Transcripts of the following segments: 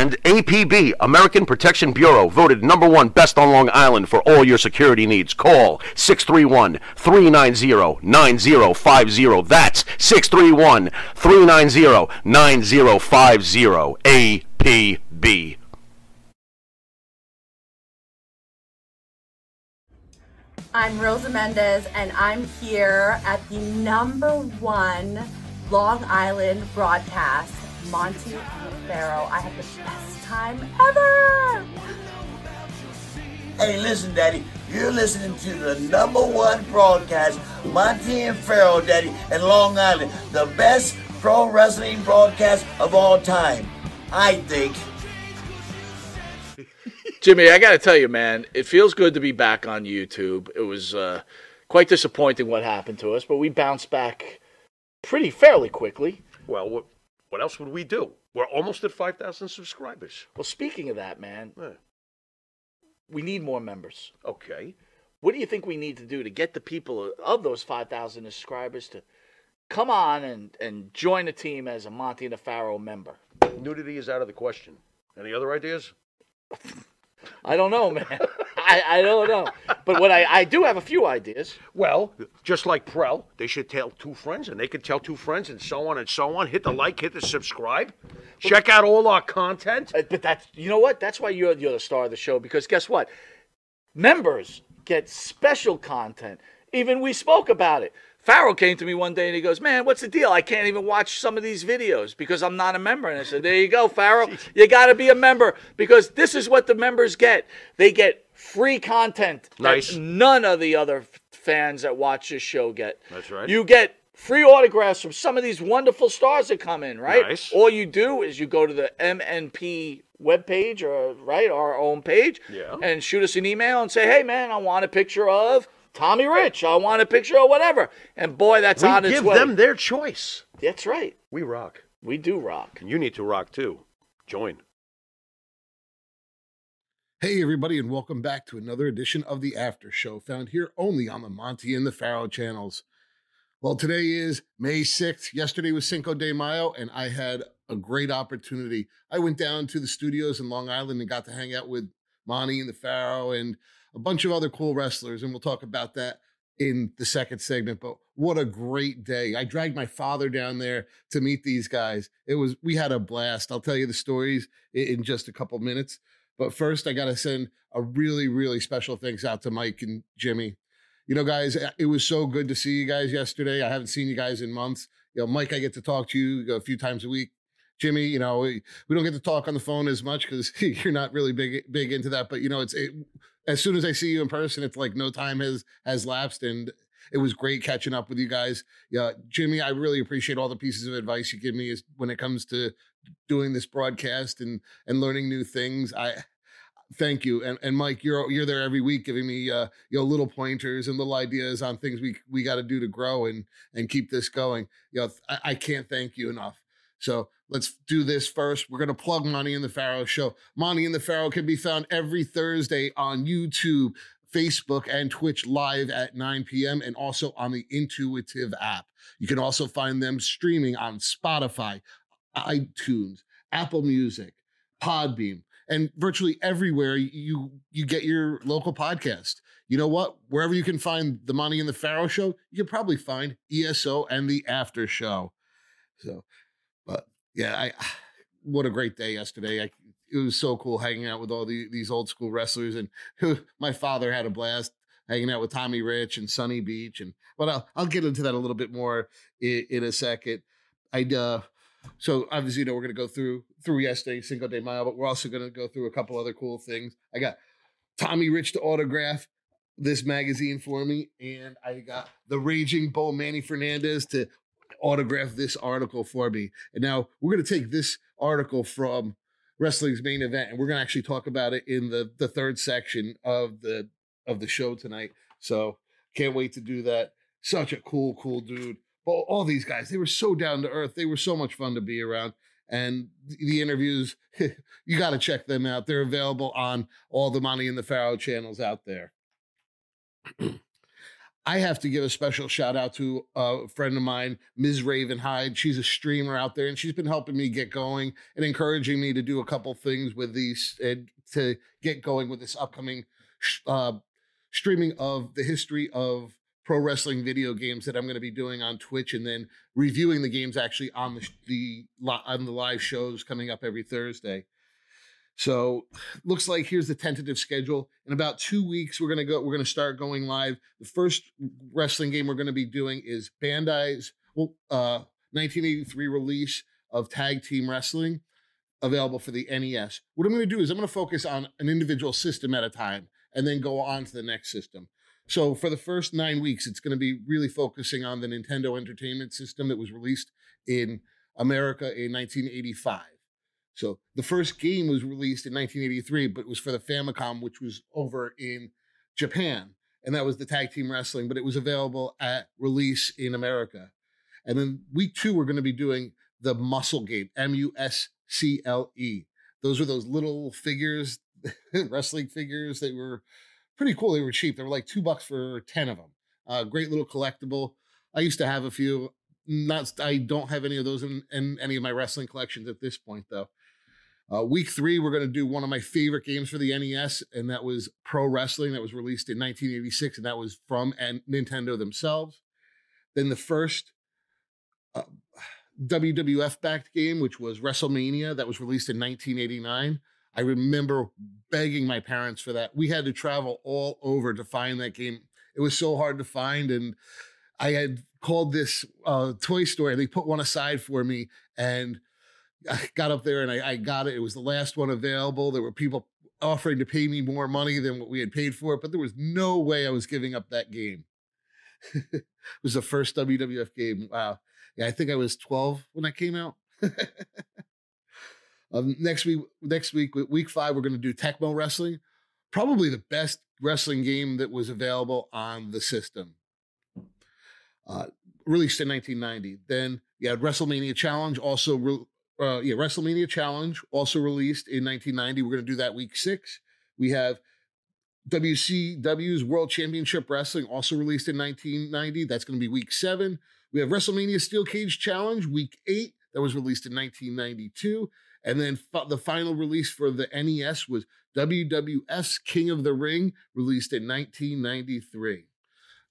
And APB, American Protection Bureau, voted number one best on Long Island for all your security needs. Call 631 390 9050. That's 631 390 9050. APB. I'm Rosa Mendez, and I'm here at the number one Long Island broadcast, Monty and Pharaoh. I had the best time ever. Hey, listen, Daddy. You're listening to the number one broadcast, Monty and Pharaoh, Daddy, in Long Island. The best pro wrestling broadcast of all time. I think. Jimmy, I got to tell you, man, it feels good to be back on YouTube. It was uh, quite disappointing what happened to us, but we bounced back pretty fairly quickly. Well, what, else would we do? We're almost at 5,000 subscribers. Well, speaking of that, man, we need more members. Okay. What do you think we need to do to get the people of those 5,000 subscribers to come on and, and join the team as a Monty and the Pharaoh member? Nudity is out of the question. Any other ideas? I don't know, man. I, I don't know. But what I, I do have a few ideas. Well, just like Prell, they should tell two friends, and they could tell two friends, and so on and so on. Hit the like, hit the subscribe. Check out all our content. Uh, But that's you know what? That's why you're you're the star of the show because guess what? Members get special content. Even we spoke about it. Farrell came to me one day and he goes, "Man, what's the deal? I can't even watch some of these videos because I'm not a member." And I said, "There you go, Farrell. You got to be a member because this is what the members get. They get free content that Nice. none of the other fans that watch this show get. That's right. You get free autographs from some of these wonderful stars that come in, right? Nice. All you do is you go to the MNP webpage or right our own page Yeah. and shoot us an email and say, "Hey man, I want a picture of Tommy Rich. I want a picture of whatever." And boy, that's we on its give them their choice. That's right. We rock. We do rock. And you need to rock too. Join. Hey, everybody, and welcome back to another edition of the After Show, found here only on the Monty and the Pharaoh channels. Well, today is May 6th. Yesterday was Cinco de Mayo, and I had a great opportunity. I went down to the studios in Long Island and got to hang out with Monty and the Pharaoh and a bunch of other cool wrestlers, and we'll talk about that in the second segment. But what a great day. I dragged my father down there to meet these guys. It was, we had a blast. I'll tell you the stories in just a couple minutes. But first, I got to send a really, really special thanks out to Mike and Jimmy. You know, guys, uh, it was so good to see you guys yesterday. I haven't seen you guys in months. You know, Mike, I get to talk to you a few times a week. Jimmy, you know, we, we don't get to talk on the phone as much because you're not really big big into that. But you know, it's it, as soon as I see you in person, it's like no time has has lapsed, and it was great catching up with you guys. Yeah, Jimmy, I really appreciate all the pieces of advice you give me as, when it comes to doing this broadcast and and learning new things. I thank you and and Mike, you're you're there every week giving me uh you know little pointers and little ideas on things we we got to do to grow and and keep this going. You know, I, I can't thank you enough. So let's do this first. We're gonna plug Monty and the Pharaoh show. Monty and the Pharaoh can be found every Thursday on YouTube. Facebook and Twitch live at 9 p.m. and also on the Intuitive app. You can also find them streaming on Spotify, iTunes, Apple Music, Podbean, and virtually everywhere you you get your local podcast. You know what? Wherever you can find the Monty and the Pharaoh show, you can probably find ESO and the After Show. So, but yeah, I what a great day yesterday. I, it was so cool hanging out with all the, these old school wrestlers, and my father had a blast hanging out with Tommy Rich and Sonny Beach, and but I'll I'll get into that a little bit more in, in a second. I uh so obviously, you know, we're to go through through yesterday, Cinco de Mayo, but we're also to go through a couple other cool things. I got Tommy Rich to autograph this magazine for me, and I got the Raging Bull Manny Fernandez to autograph this article for me. And now we're to take this article from wrestling's main event, and we're going to actually talk about it in the the third section of the of the show tonight. So can't wait to do that. Such a cool, cool dude. But all these guys, they were so down to earth. They were so much fun to be around. And the interviews, you got to check them out. They're available on all the Monty in the Pharaoh channels out there. I have to give a special shout out to a friend of mine, Ms. Ravenhide. She's a streamer out there, and she's been helping me get going and encouraging me to do a couple things with these and to get going with this upcoming uh, streaming of the history of pro wrestling video games that I'm going to be doing on Twitch, and then reviewing the games actually on the the on the live shows coming up every Thursday. So looks like here's the tentative schedule. In about two weeks, we're gonna go. We're gonna start going live. The first wrestling game we're gonna be doing is Bandai's well, uh, 1983 release of Tag Team Wrestling, available for the NES. What I'm gonna do is I'm gonna focus on an individual system at a time, and then go on to the next system. So for the first nine weeks, it's to be really focusing on the Nintendo Entertainment System that was released in America in 1985. So the first game was released in 1983, but it was for the Famicom, which was over in Japan, and that was the tag team wrestling. But it was available at release in America. And then week two, we're going to be doing the Muscle game, M U S C L E. Those are those little figures, wrestling figures. They were pretty cool. They were cheap. They were like two bucks for ten of them. Uh, great little collectible. I used to have a few. Not, I don't have any of those in, in any of my wrestling collections at this point, though. Uh, week three, we're going to do one of my favorite games for the NES, and that was Pro Wrestling. That was released in 1986, and that was from N- Nintendo themselves. Then the first uh, WWF backed game, which was WrestleMania, that was released in 1989. I remember begging my parents for that. We had to travel all over to find that game. It was so hard to find, and I had called this uh, toy store. They put one aside for me, and I got up there and I, I got it. It was the last one available. There were people offering to pay me more money than what we had paid for it, but there was no way I was giving up that game. it was the first WWF game. Wow. Yeah, I think I was 12 when I came out. um, next week, next week, week five, we're going to do Tecmo Wrestling. Probably the best wrestling game that was available on the system. Uh, released in 1990. Then you had WrestleMania Challenge, also re- uh, yeah, WrestleMania Challenge, also released in 1990. We're going to do that week six. We have WCW's World Championship Wrestling, also released in 1990. That's going to be week seven. We have WrestleMania Steel Cage Challenge, week eight. That was released in 1992. And then f- the final release for the NES was WWF King of the Ring, released in 1993.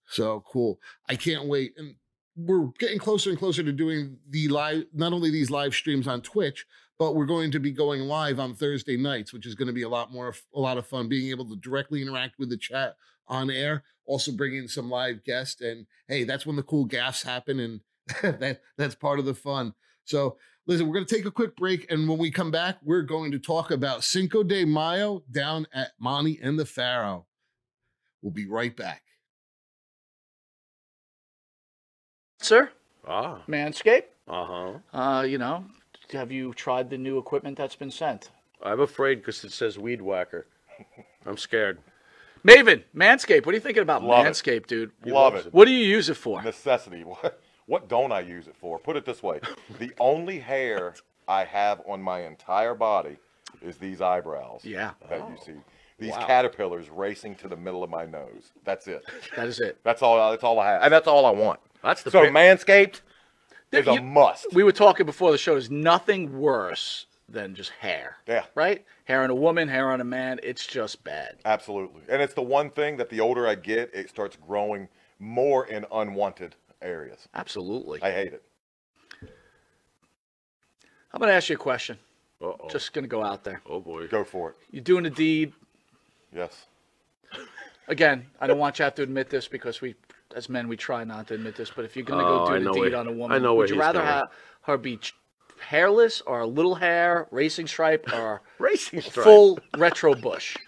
So cool. I can't wait. And we're getting closer and closer to doing the live, not only these live streams on Twitch, but we're going to be going live on Thursday nights, which is going to be a lot more, a lot of fun being able to directly interact with the chat on air, also bringing some live guests. And hey, that's when the cool gaffs happen. And that that's part of the fun. So listen, we're going to take a quick break. And when we come back, we're going to talk about Cinco de Mayo down at Monty and the Pharaoh. We'll be right back. Sir, Ah. Manscaped. Uh huh. Uh, you know, have you tried the new equipment that's been sent? I'm afraid because it says weed whacker. I'm scared. Maven, Manscaped. What are you thinking about Love it. Manscaped, dude? Love it. What do you use it for? Necessity. What, what don't I use it for? Put it this way the only hair I have on my entire body is these eyebrows. Yeah. That you see. These Wow. caterpillars racing to the middle of my nose. That's it. That is it. That's all. That's all I have, and that's all I want. That's the So pic- Manscaped is a You- must. We were talking before the show. There's nothing worse than just hair. Yeah. Right? Hair on a woman, hair on a man. It's just bad. Absolutely. And it's the one thing that the older I get, it starts growing more in unwanted areas. Absolutely. I hate it. I'm going to ask you a question. Uh-oh. Just going to go out there. oh boy. Go for it. You're doing a deed. Yes. Again, I don't want you to have to admit this because we, as men, we try not to admit this. But if you're going to go Oh, do the deed where- on a woman, I know would you rather going. have her be ch- hairless or a little hair, racing stripe, or Racing stripe. full retro bush?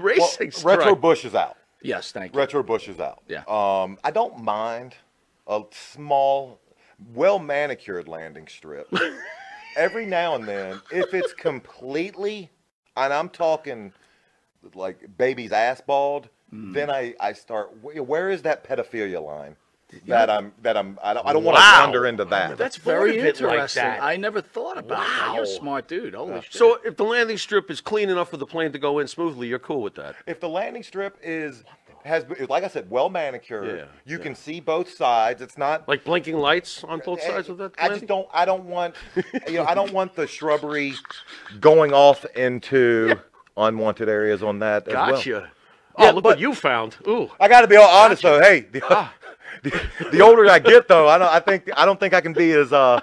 Well, Racing stripe. retro bush is out. Yes, thank you. Retro bush is out. Yeah. Um, I don't mind a small, well manicured landing strip. Every now and then, if it's completely, and I'm talking like baby's ass bald, Mm. then I, I start. Where is that pedophilia line? That I'm that I'm I don't, I don't want to wander into that. That's thought very of it like interesting. that. I never thought about that. You're a smart dude. Holy shit. So if the landing strip is clean enough for the plane to go in smoothly, you're cool with that. if the landing strip is has, like I said, well manicured. Yeah, you yeah. can see both sides. It's not Like blinking lights on both sides of that. I just don't. I don't want. You know, I don't want the shrubbery going off into unwanted areas on that as well. Gotcha. Oh, Yeah, look but- what you found. Ooh. I got to be all honest though. Hey, the, Ah. the, the older I get though, I don't. I think I don't think I can be as uh.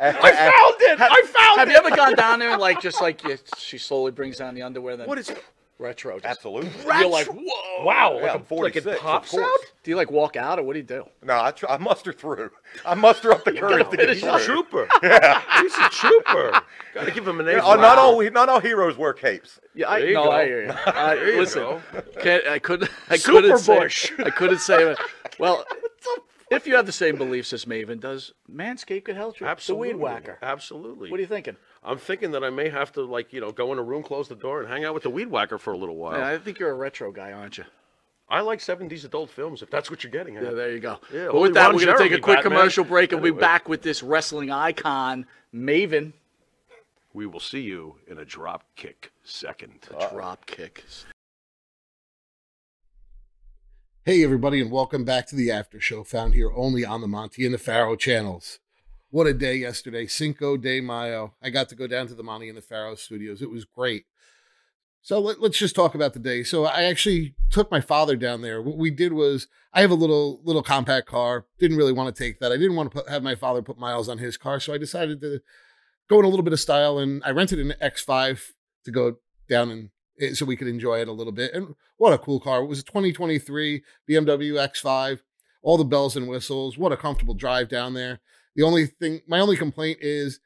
I found it. I found Have it. you ever gone down there and like just like you, she slowly brings down the underwear? Then What is retro? Just, Absolutely. You're like, whoa. Wow. Yeah, like, I'm a, like it of pops course. out? Do you like walk out or what do you do? No, I, try, I muster through. I muster up the courage to get He's through. a trooper. He's a trooper. Gotta give him an A. Yeah, oh, not all not all heroes wear capes. Yeah, I There you no, go. I hear you. I, There you listen, go. can't, I couldn't. I Super couldn't say. Bush. I couldn't say. Well, if you have the same beliefs as Maven does, Manscaped could help you. Absolutely. The weed whacker. Absolutely. What are you thinking? I'm thinking that I may have to, like, you know, go in a room, close the door, and hang out with the weed whacker for a little while. Yeah, I think you're a retro guy, aren't you? I like 70s adult films, if that's what you're getting at. Yeah, there you go. Yeah, but with that, we're going to take a quick Batman. commercial break and we'll be back with this wrestling icon, Maven. We will see you in a drop kick second. Drop kick. Hey, everybody, and welcome back to the after show found here only on the Monty and the Pharaoh channels. What a day yesterday, Cinco de Mayo. I got to go down to the Monty and the Pharaoh studios. It was great. So let, us just talk about the day. So I actually took my father down there. What we did was I have a little little compact car. Didn't really want to take that. I didn't want to put, have my father put miles on his car, so I decided to go in a little bit of style, and I rented an X5 to go down and so we could enjoy it a little bit. And what a cool car! It was a 2023 BMW X5, all the bells and whistles. What a comfortable drive down there. The only thing, my only complaint is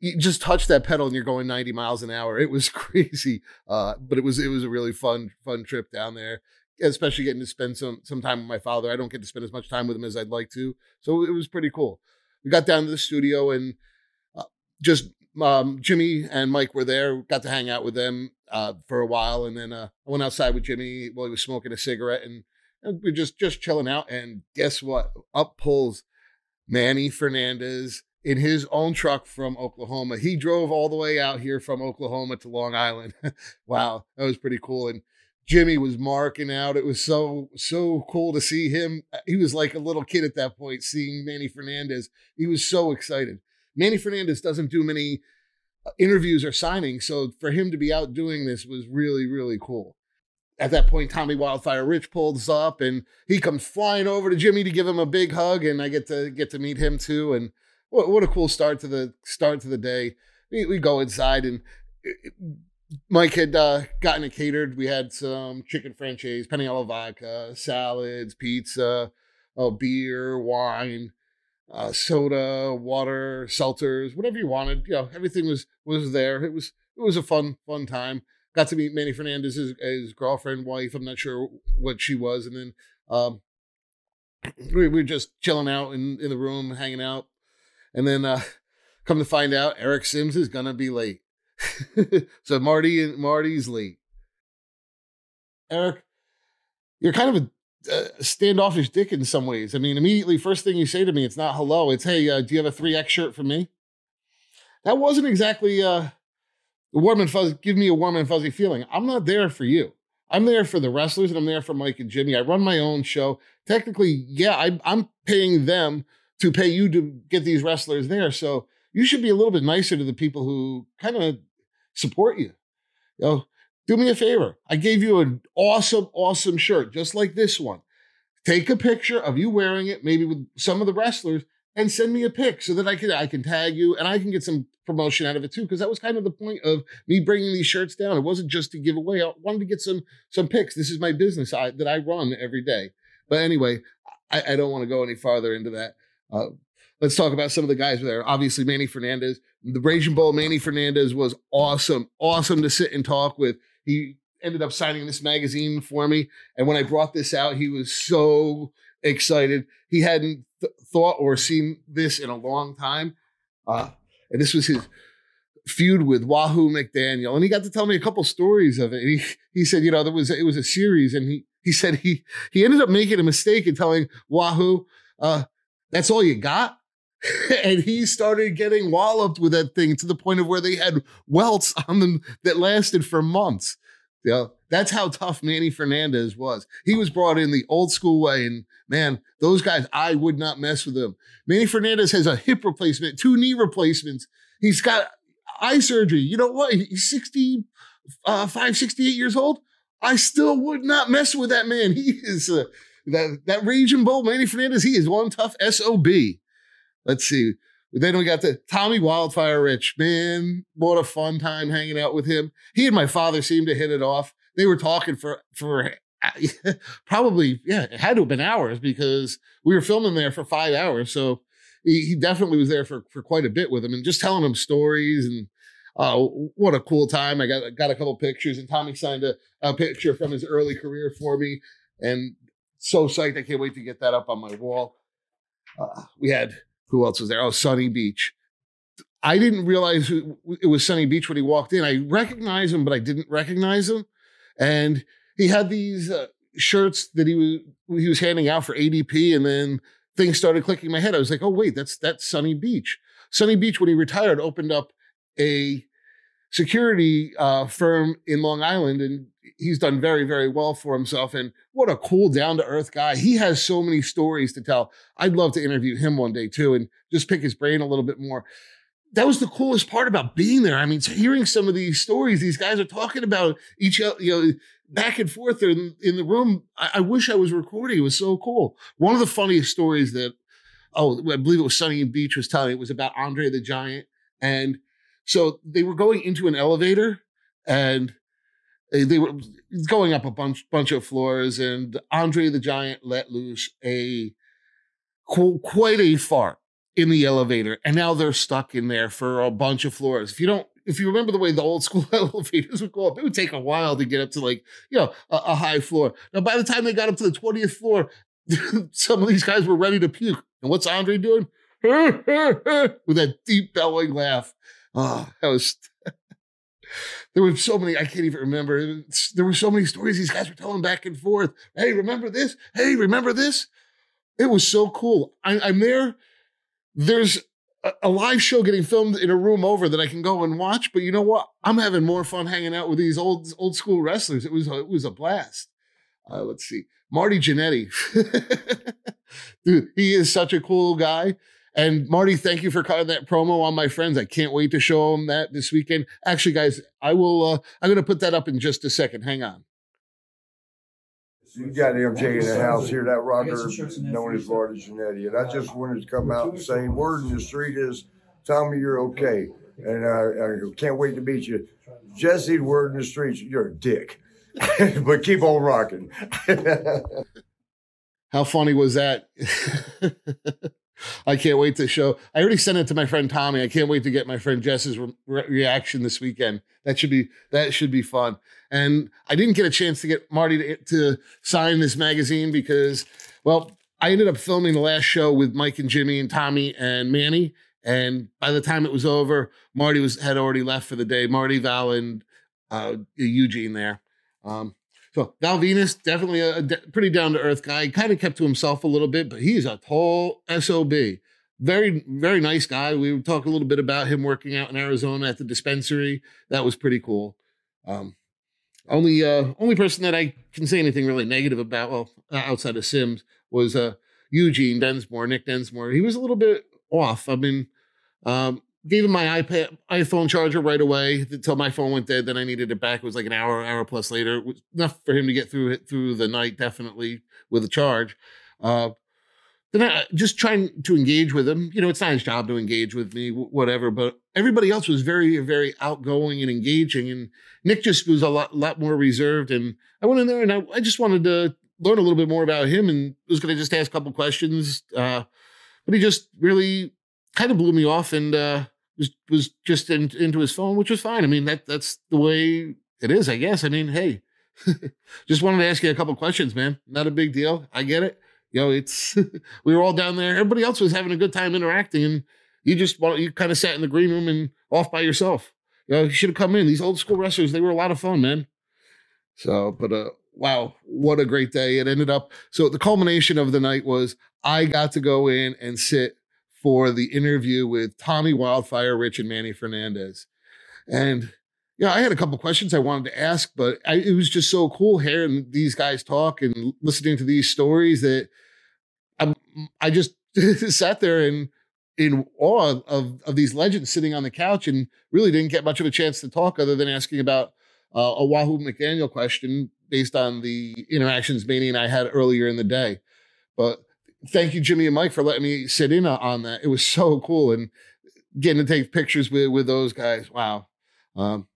you just touch that pedal and you're going 90 miles an hour. It was crazy, uh, but it was it was a really fun fun trip down there. Especially getting to spend some some time with my father. I don't get to spend as much time with him as I'd like to, so it was pretty cool. We got down to the studio and uh, just um, Jimmy and Mike were there. Got to hang out with them uh, for a while, and then uh, I went outside with Jimmy while he was smoking a cigarette, and, and we are just just chilling out. And guess what? Up pulls Manny Fernandez in his own truck from Oklahoma. He drove all the way out here from Oklahoma to Long Island. wow, that was pretty cool. And Jimmy was marking out. It was so so cool to see him. He was like a little kid at that point, seeing Manny Fernandez. He was so excited. Manny Fernandez doesn't do many uh, interviews or signings, so for him to be out doing this was really really cool. At that point, Tommy Wildfire Rich pulls up and he comes flying over to Jimmy to give him a big hug, and I get to get to meet him too. And what, what a cool start to the start to the day. We, we go inside and Mike had uh, gotten it catered. We had some chicken francaise, penne alla vodka, salads, pizza, beer, wine, uh, soda, water, seltzers, whatever you wanted. You know, everything was was there. It was it was a fun fun time. Got to meet Manny Fernandez's his girlfriend, wife. I'm not sure what she was, and then um, we, we were just chilling out in, in the room, hanging out, and then uh, come to find out, Eric Sims is gonna be late. so Marty and Marty's late. Eric, you're kind of a uh, standoffish dick in some ways. I mean, immediately, first thing you say to me, it's not hello. It's hey, uh, do you have a three X shirt for me? That wasn't exactly uh, warm and fuzzy. Give me a warm and fuzzy feeling. I'm not there for you. I'm there for the wrestlers, and I'm there for Mike and Jimmy. I run my own show. Technically, yeah, I, I'm paying them to pay you to get these wrestlers there. So you should be a little bit nicer to the people who kind of support you. You know, do me a favor. I gave you an awesome, awesome shirt, just like this one. Take a picture of you wearing it, maybe with some of the wrestlers, and send me a pic so that I can I can tag you and I can get some promotion out of it too. Because that was kind of the point of me bringing these shirts down. It wasn't just to give away. I wanted to get some some pics. This is my business I, that I run every day. But anyway, I, I don't want to go any farther into that. Uh, let's talk about some of the guys there. Obviously, Manny Fernandez, the Raging Bull. Manny Fernandez was awesome, awesome to sit and talk with. He ended up signing this magazine for me, and when I brought this out, he was so excited. He hadn't th- thought or seen this in a long time, uh, and this was his feud with Wahoo McDaniel, and he got to tell me a couple stories of it. He he said, you know, there was it was a series, and he he said he he ended up making a mistake in telling Wahoo, uh, "That's all you got." and he started getting walloped with that thing to the point of where they had welts on them that lasted for months. You know, That's how tough Manny Fernandez was. He was brought in the old school way, and man, those guys, I would not mess with them. Manny Fernandez has a hip replacement, two knee replacements. He's got eye surgery. You know what? He's 60, uh, 5, 68 years old. I still would not mess with that man. He is uh, that that Raging Bull, Manny Fernandez. He is one tough sob. Let's see. Then we got the Tommy Wildfire Rich. Man, what a fun time hanging out with him. He and my father seemed to hit it off. They were talking for for probably yeah, it had to have been hours because we were filming there for five hours. So he, he definitely was there for for quite a bit with him and just telling him stories and uh, what a cool time. I got got a couple pictures and Tommy signed a, a picture from his early career for me and so psyched. I can't wait to get that up on my wall. Uh, we had who else was there? Oh, Sonny Beach. I didn't realize it was Sonny Beach when he walked in. I recognized him, but I didn't recognize him. And he had these uh, shirts that he was he was handing out for APB, and then things started clicking in my head. I was like, oh wait, that's that's Sonny Beach. Sonny Beach, when he retired, opened up a security uh, firm in Long Island, and he's done very, very well for himself. And what a cool, down to earth guy. He has so many stories to tell. I'd love to interview him one day too and just pick his brain a little bit more. That was the coolest part about being there. I mean, hearing some of these stories, these guys are talking about each other, you know, back and forth in, in the room. I, I wish I was recording. It was so cool. One of the funniest stories that, oh, I believe it was Sonny Beach was telling, it was about Andre the Giant. And so they were going into an elevator and they were going up a bunch bunch of floors, and Andre the Giant let loose a quite a fart in the elevator, and now they're stuck in there for a bunch of floors. If you don't, if you remember the way the old school elevators would go up, it would take a while to get up to like you know a, a high floor. Now, by the time they got up to the twentieth floor, some of these guys were ready to puke. And what's Andre doing? with that deep bellowing laugh. Oh, that was there were so many, I can't even remember. There were so many stories these guys were telling back and forth. Hey, remember this? Hey, remember this? It was so cool. I, am there. There's a, a, live show getting filmed in a room over that I can go and watch. But you know what? I'm having more fun hanging out with these old old school wrestlers. It was it was a blast. Uh, let's see, Marty Jannetty. Dude, he is such a cool guy. And Marty, thank you for cutting that promo on my friends. I can't wait to show them that this weekend. Actually, guys, I will. Uh, I'm going to put that up in just a second. Hang on. You got MJ in the house here, that Rocker known as Marty Jannetty, and I just wanted to come out and say, word in the street is, tell me you're okay, and uh, I can't wait to meet you. Jesse, word in the streets, you're a dick, but keep on rocking. How funny was that? I can't wait to show. I already sent it to my friend Tommy. I can't wait to get my friend Jess's re- reaction this weekend. That should be that should be fun. And I didn't get a chance to get Marty to, to sign this magazine because, well, I ended up filming the last show with Mike and Jimmy and Tommy and Manny. And by the time it was over, Marty was had already left for the day. Marty, Val, and uh, Eugene there. Um, so Val Venis, definitely a, pretty down to earth guy. Kind of kept to himself a little bit, but he's a tall sob. Very, very nice guy. We talked a little bit about him working out in Arizona at the dispensary. That was pretty cool. Um, only, uh, only person that I can say anything really negative about, well, outside of Sims, was uh, Eugene Dinsmore, Nick Dinsmore. He was a little bit off. I mean, um, gave him my iPad iPhone charger right away until my phone went dead. Then I needed it back. It was like an hour, hour plus later. It was enough for him to get through it through the night, definitely with a charge. Uh, then I just trying to engage with him. You know, it's not his job to engage with me, whatever. But everybody else was very, very outgoing and engaging, and Nick just was a lot, lot more reserved. And I went in there and I, I just wanted to learn a little bit more about him, and was going to just ask a couple questions. Uh, but he just really kind of blew me off, and uh, was was just in, into his phone, which was fine. I mean, that that's the way it is, I guess. I mean, hey, just wanted to ask you a couple questions, man. Not a big deal. I get it. You know, it's we were all down there. Everybody else was having a good time interacting, and you just you kind of sat in the green room and off by yourself. You know, you should have come in. These old school wrestlers, they were a lot of fun, man. So, but uh, wow, what a great day! It ended up. So the culmination of the night was I got to go in and sit for the interview with Tommy Wildfire, Rich, and Manny Fernandez. And yeah, I had a couple questions I wanted to ask, but I, it was just so cool hearing these guys talk and listening to these stories that I, I just sat there and in awe of of these legends sitting on the couch and really didn't get much of a chance to talk other than asking about uh, a Wahoo McDaniel question based on the interactions Manny and I had earlier in the day. But thank you, Jimmy and Mike, for letting me sit in on that. It was so cool and getting to take pictures with with those guys. Wow. Um,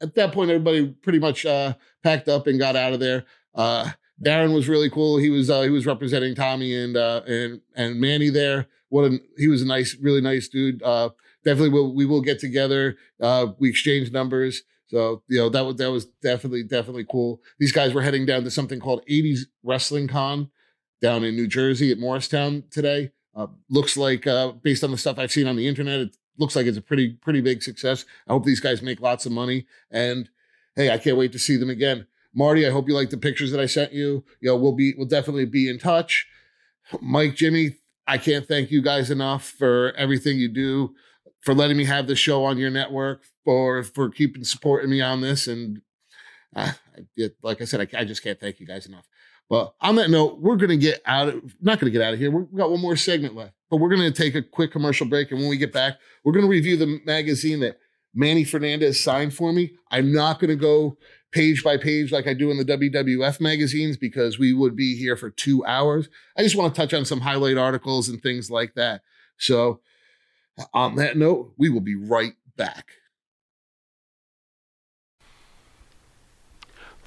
at that point, everybody pretty much uh, packed up and got out of there. Uh, Darren was really cool. He was uh, he was representing Tommy and uh, and and Manny there. What a, he was a nice, really nice dude. Uh, definitely, will we will get together. Uh, we exchanged numbers. So you know that was that was definitely definitely cool. These guys were heading down to something called 80s Wrestling Con down in New Jersey at Morristown today. Uh, looks like uh, based on the stuff I've seen on the internet, it looks like it's a pretty pretty big success. I hope these guys make lots of money. And hey, I can't wait to see them again. Marty, I hope you like the pictures that I sent you. You know, we'll be we'll definitely be in touch. Mike, Jimmy, I can't thank you guys enough for everything you do, for letting me have the show on your network, for for keeping supporting me on this. And uh, like I said, I, I, just can't thank you guys enough. But on that note, we're gonna get out of not gonna get out of here. We've got one more segment left, but we're gonna take a quick commercial break, and when we get back, we're gonna review the magazine that Manny Fernandez signed for me. I'm not gonna go page by page like I do in the WWF magazines because we would be here for two hours. I just want to touch on some highlight articles and things like that. So, on that note, we will be right back.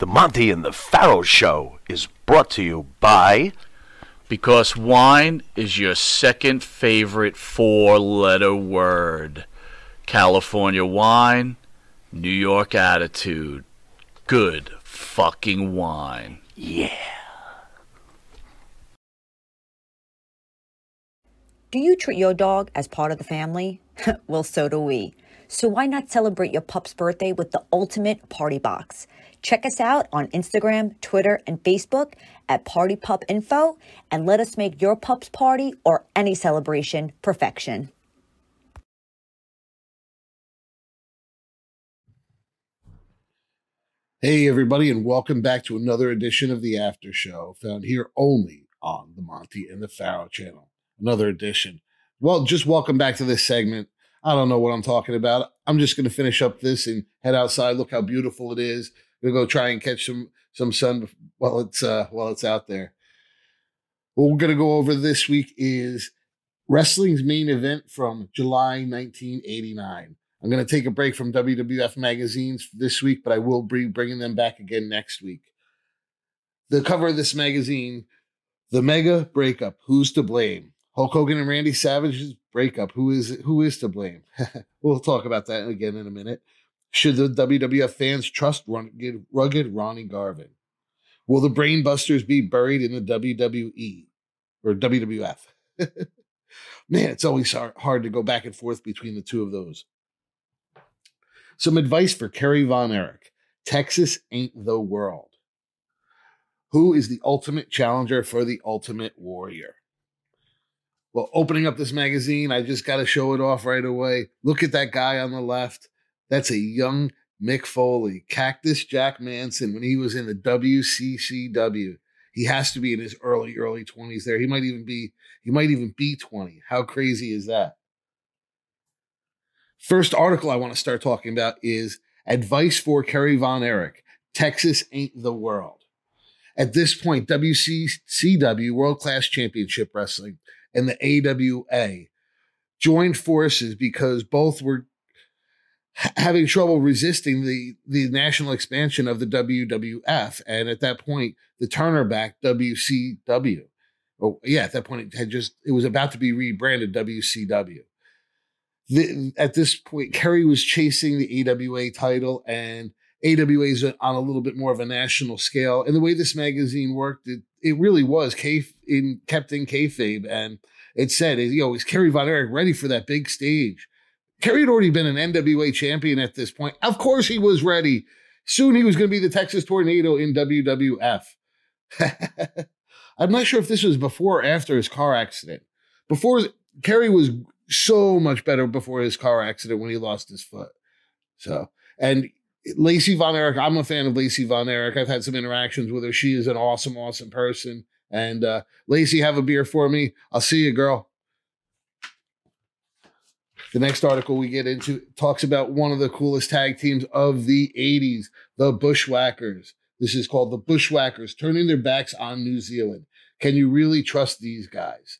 The Monty and the Pharaoh Show is brought to you by. Because wine is your second favorite four letter word. California wine, New York attitude good fucking wine. Yeah. Do you treat your dog as part of the family? well, so do we. So why not celebrate your pup's birthday with the ultimate party box? Check us out on Instagram, Twitter, and Facebook at Party Pup Info and let us make your pup's party or any celebration perfection. Hey, everybody, and welcome back to another edition of the After Show, found here only on the Monty and the Pharaoh channel. Another edition. Well, just welcome back to this segment. I don't know what I'm talking about. I'm just going to finish up this and head outside. Look how beautiful it is. Gonna go try and catch some some sun while it's uh while it's out there. What we're gonna go over this week is wrestling's main event from July 1989. I'm to take a break from WWF magazines this week, but I will be bringing them back again next week. The cover of this magazine, the mega breakup. Who's to blame? Hulk Hogan and Randy Savage's breakup. Who is who is to blame? we'll talk about that again in a minute. Should the WWF fans trust rugged, rugged Ronnie Garvin? Will the Brainbusters be buried in the WWE or WWF? Man, it's always hard to go back and forth between the two of those. Some advice for Kerry Von Erich Texas ain't the world. Who is the ultimate challenger for the ultimate warrior? Well, opening up this magazine, I just got to show it off right away. Look at that guy on the left. That's a young Mick Foley, Cactus Jack Manson, when he was in the WCCW. He has to be in his early, early 20s there. He might even be, he might even be 20. How crazy is that? First article I want to start talking about is Advice for Kerry Von Erich Texas Ain't the World. At this point, WCCW, World Class Championship Wrestling, and the AWA joined forces because both were having trouble resisting the, the national expansion of the WWF. And at that point, the Turner back WCW. Oh, yeah, at that point, it had just, it was about to be rebranded WCW the, at this point, Kerry was chasing the AWA title, and AWA is on a little bit more of a national scale. And the way this magazine worked, it, it really was K in kept in kayfabe, and it said, you know, is Kerry Von Erich ready for that big stage? Kerry had already been an NWA champion at this point. Of course, he was ready. Soon he was going to be the Texas Tornado in WWF. I'm not sure if this was before or after his car accident. Before Kerry was so much better before his car accident when he lost his foot. So, and Lacey Von Erich, I'm a fan of Lacey Von Erich. I've had some interactions with her. She is an awesome, awesome person. And uh, Lacey, have a beer for me. I'll see you, girl. The next article we get into talks about one of the coolest tag teams of the 80s, the Bushwhackers. This is called the Bushwhackers, turning their backs on New Zealand. Can you really trust these guys?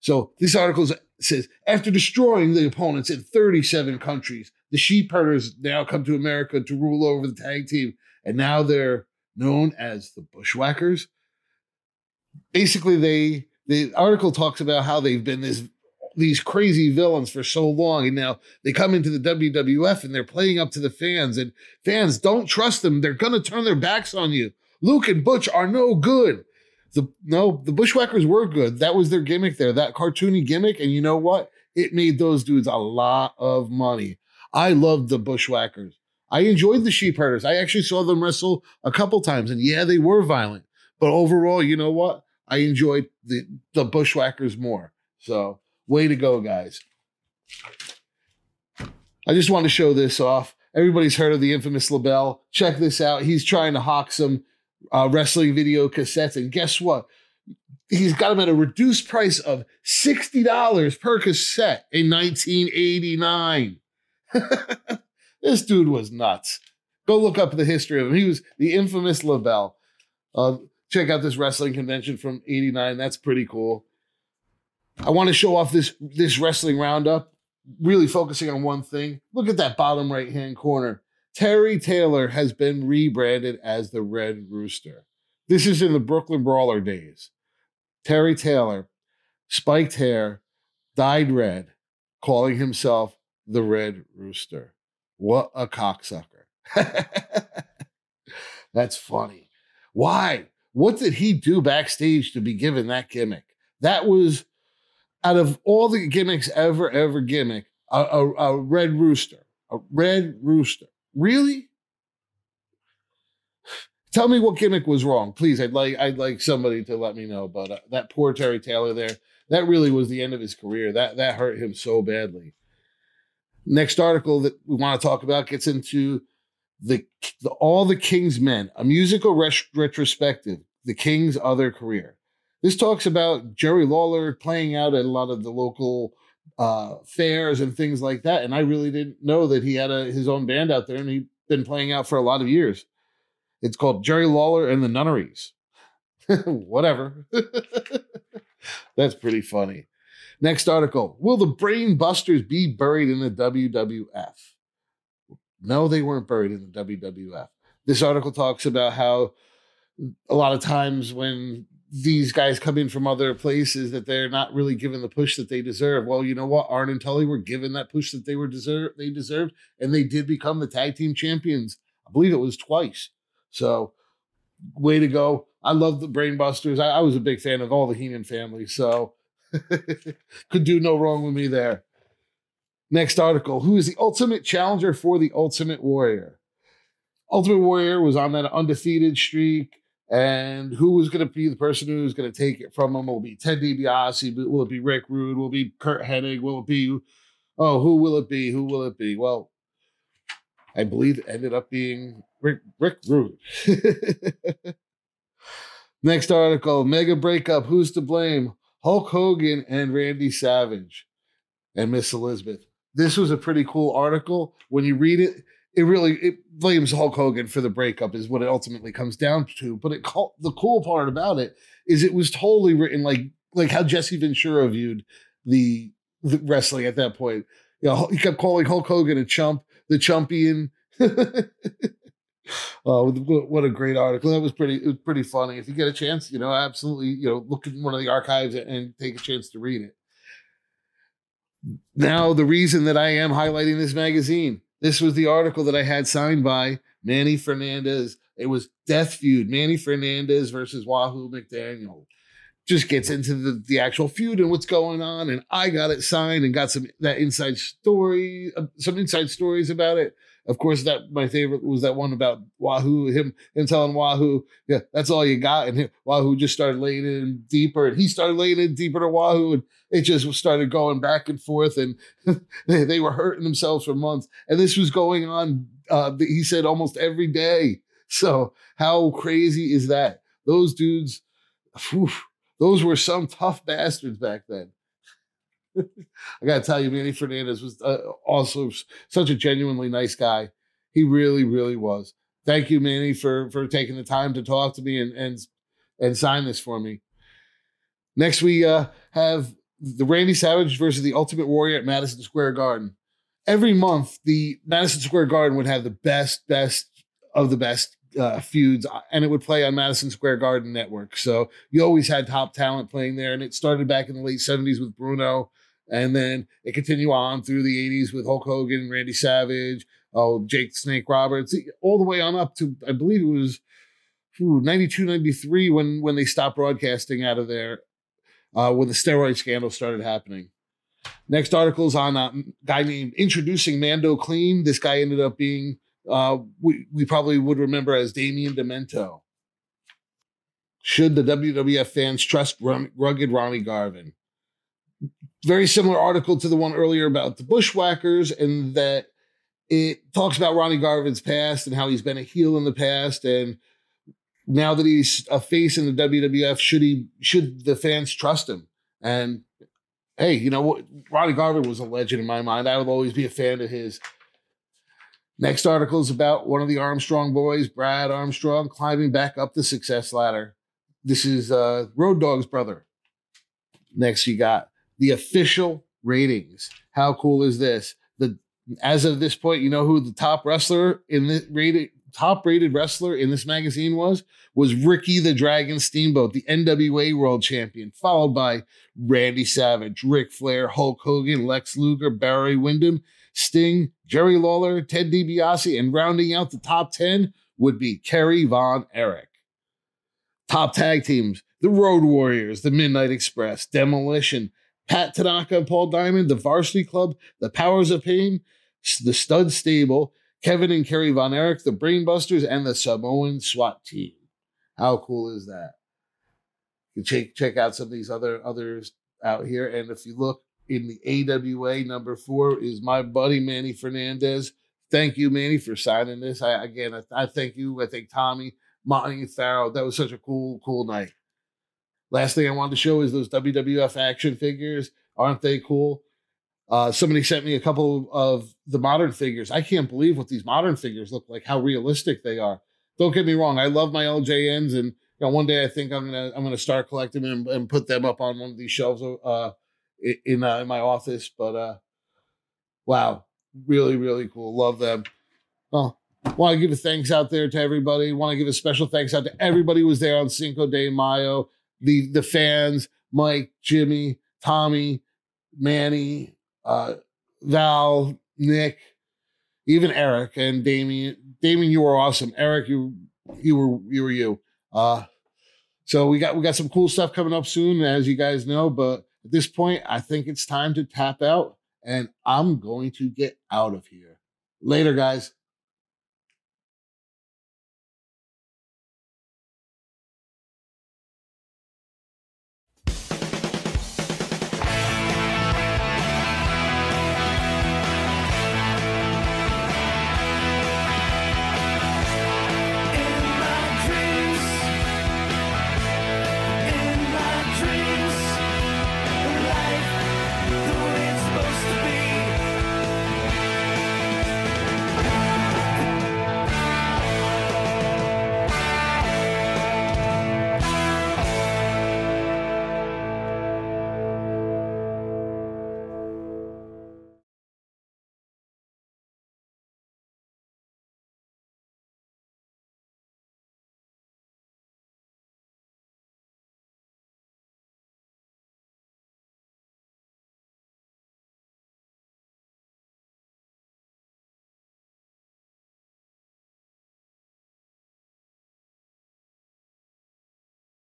So this article says after destroying the opponents in 37 countries, the sheep herders now come to America to rule over the tag team, and now they're known as the Bushwhackers. Basically, they the article talks about how they've been this these crazy villains for so long, and now they come into the WWF and they're playing up to the fans, and fans don't trust them. They're gonna turn their backs on you. Luke and Butch are no good. The no, the Bushwhackers were good. That was their gimmick there, that cartoony gimmick, and you know what? It made those dudes a lot of money. I loved the Bushwhackers. I enjoyed the Sheep Herders. I actually saw them wrestle a couple times, and yeah, they were violent. But overall, you know what? I enjoyed the the Bushwhackers more. So, way to go, guys! I just want to show this off. Everybody's heard of the infamous LeBell. Check this out. He's trying to hawk some uh, wrestling video cassettes, and guess what? He's got them at a reduced price of sixty dollars per cassette in 1989. this dude was nuts. Go look up the history of him. He was the infamous LeBell. Uh, check out this wrestling convention from 89. That's pretty cool. I want to show off this this wrestling roundup, really focusing on one thing. Look at that bottom right hand corner. Terry Taylor has been rebranded as the Red Rooster. This is in the Brooklyn Brawler days. Terry Taylor, spiked hair, dyed red, calling himself the Red Rooster. What a cocksucker. That's funny. Why? What did he do backstage to be given that gimmick? That was out of all the gimmicks ever, ever gimmick, a, a, a red rooster. A red rooster. Really? Tell me what gimmick was wrong, please. I'd like I'd like somebody to let me know. But uh, that poor Terry Taylor there, that really was the end of his career. That that hurt him so badly. Next article that we want to talk about gets into the, the all the King's Men, a musical retrospective, the King's other career. This talks about Jerry Lawler playing out at a lot of the local uh, fairs and things like that. And I really didn't know that he had a, his own band out there, and he'd been playing out for a lot of years. It's called Jerry Lawler and the Nunneries. Whatever. That's pretty funny. Next article Will the Brain Busters be buried in the WWF? No, they weren't buried in the WWF. This article talks about how a lot of times when these guys come in from other places that they're not really given the push that they deserve. Well, you know what? Arn and Tully were given that push that they were deserve they deserved, and they did become the tag team champions. I believe it was twice. So, way to go! I love the Brainbusters. I, I was a big fan of all the Heenan family, so could do no wrong with me there. Next article: Who is the ultimate challenger for the Ultimate Warrior? Ultimate Warrior was on that undefeated streak. And who is going to be the person who's going to take it from him? Will be Ted DiBiase? Will it be Rick Rude? Will it be Curt Hennig? Will it be, oh, who will it be? Who will it be? Well, I believe it ended up being Rick, Rick Rude. Next article Mega breakup. Who's to blame? Hulk Hogan and Randy Savage and Miss Elizabeth. This was a pretty cool article. When you read it, it really it blames Hulk Hogan for the breakup is what it ultimately comes down to. But it the cool part about it is it was totally written like like how Jesse Ventura viewed the, the wrestling at that point. You know, he kept calling Hulk Hogan a chump, the chumpian. oh, what a great article! That was pretty. It was pretty funny. If you get a chance, you know, absolutely, you know, look in one of the archives and take a chance to read it. Now, the reason that I am highlighting this magazine this was the article that I had signed by Manny Fernandez. It was Death Feud, Manny Fernandez versus Wahoo McDaniel. Just gets into the, the actual feud and what's going on. And I got it signed and got some that inside story, uh, some inside stories about it. Of course, that my favorite was that one about Wahoo, him him telling Wahoo, yeah, that's all you got. And him, Wahoo just started laying in deeper, and he started laying in deeper to Wahoo, and it just started going back and forth, and they, they were hurting themselves for months. And this was going on uh, he said almost every day. So how crazy is that? Those dudes, whew, those were some tough bastards back then. I gotta tell you, Manny Fernandez was uh, also such a genuinely nice guy. He really, really was. Thank you, Manny, for for taking the time to talk to me and and and sign this for me. Next, we uh, have the Randy Savage versus the Ultimate Warrior at Madison Square Garden. Every month, the Madison Square Garden would have the best, best of the best uh, feuds, and it would play on Madison Square Garden Network. So you always had top talent playing there, and it started back in the late '70s with Bruno, and then it continued on through the '80s with Hulk Hogan, Randy Savage, oh Jake Snake Roberts, all the way on up to I believe it was ooh, 92, 93 when when they stopped broadcasting out of there, uh, when the steroid scandal started happening. Next article is on a guy named Introducing Mondo Kleen. This guy ended up being uh, we, we probably would remember as Damien Demento. Should the WWF fans trust rugged Ronnie Garvin? Very similar article to the one earlier about the Bushwhackers, and that it talks about Ronnie Garvin's past and how he's been a heel in the past, and now that he's a face in the WWF, should he should the fans trust him? And hey, you know what? Ronnie Garvin was a legend in my mind. I will always be a fan of his. Next article is about one of the Armstrong boys, Brad Armstrong, climbing back up the success ladder. This is uh, Road Dog's brother. Next, you got the official ratings. How cool is this? The as of this point, you know who the top wrestler in the rated top rated wrestler in this magazine was was Ricky the Dragon Steamboat, the NWA World Champion, followed by Randy Savage, Ric Flair, Hulk Hogan, Lex Luger, Barry Windham, Sting, Jerry Lawler, Ted DiBiase, and rounding out the top 10 would be Kerry Von Erich. Top tag teams, the Road Warriors, the Midnight Express, Demolition, Pat Tanaka and Paul Diamond, the Varsity Club, the Powers of Pain, the Stud Stable, Kevin and Kerry Von Erich, the Brainbusters, and the Samoan SWAT team. How cool is that? You check check out some of these other others out here, and if you look in the AWA. Number four is my buddy Manny Fernandez. Thank you, Manny, for signing this. I again, I, I thank you. I thank Tommy, Monty, Farrell. That was such a cool, cool night. Last thing I wanted to show is those WWF action figures. Aren't they cool? Uh, somebody sent me a couple of the modern figures. I can't believe what these modern figures look like. How realistic they are. Don't get me wrong. I love my LJNs, and you know, one day I think I'm gonna I'm gonna start collecting them and, and put them up on one of these shelves. Uh, in uh, in my office. But uh, wow, really really cool. Love them. Well, want to give a thanks out there to everybody. Want to give a special thanks out to everybody who was there on Cinco de Mayo. The the fans, Mike, Jimmy, Tommy, Manny, uh, Val, Nick, even Eric and Damien. Damien, you were awesome. Eric, you you were you were you. Uh, so we got we got some cool stuff coming up soon, as you guys know. But at this point, I think it's time to tap out, and I'm going to get out of here. Later, guys.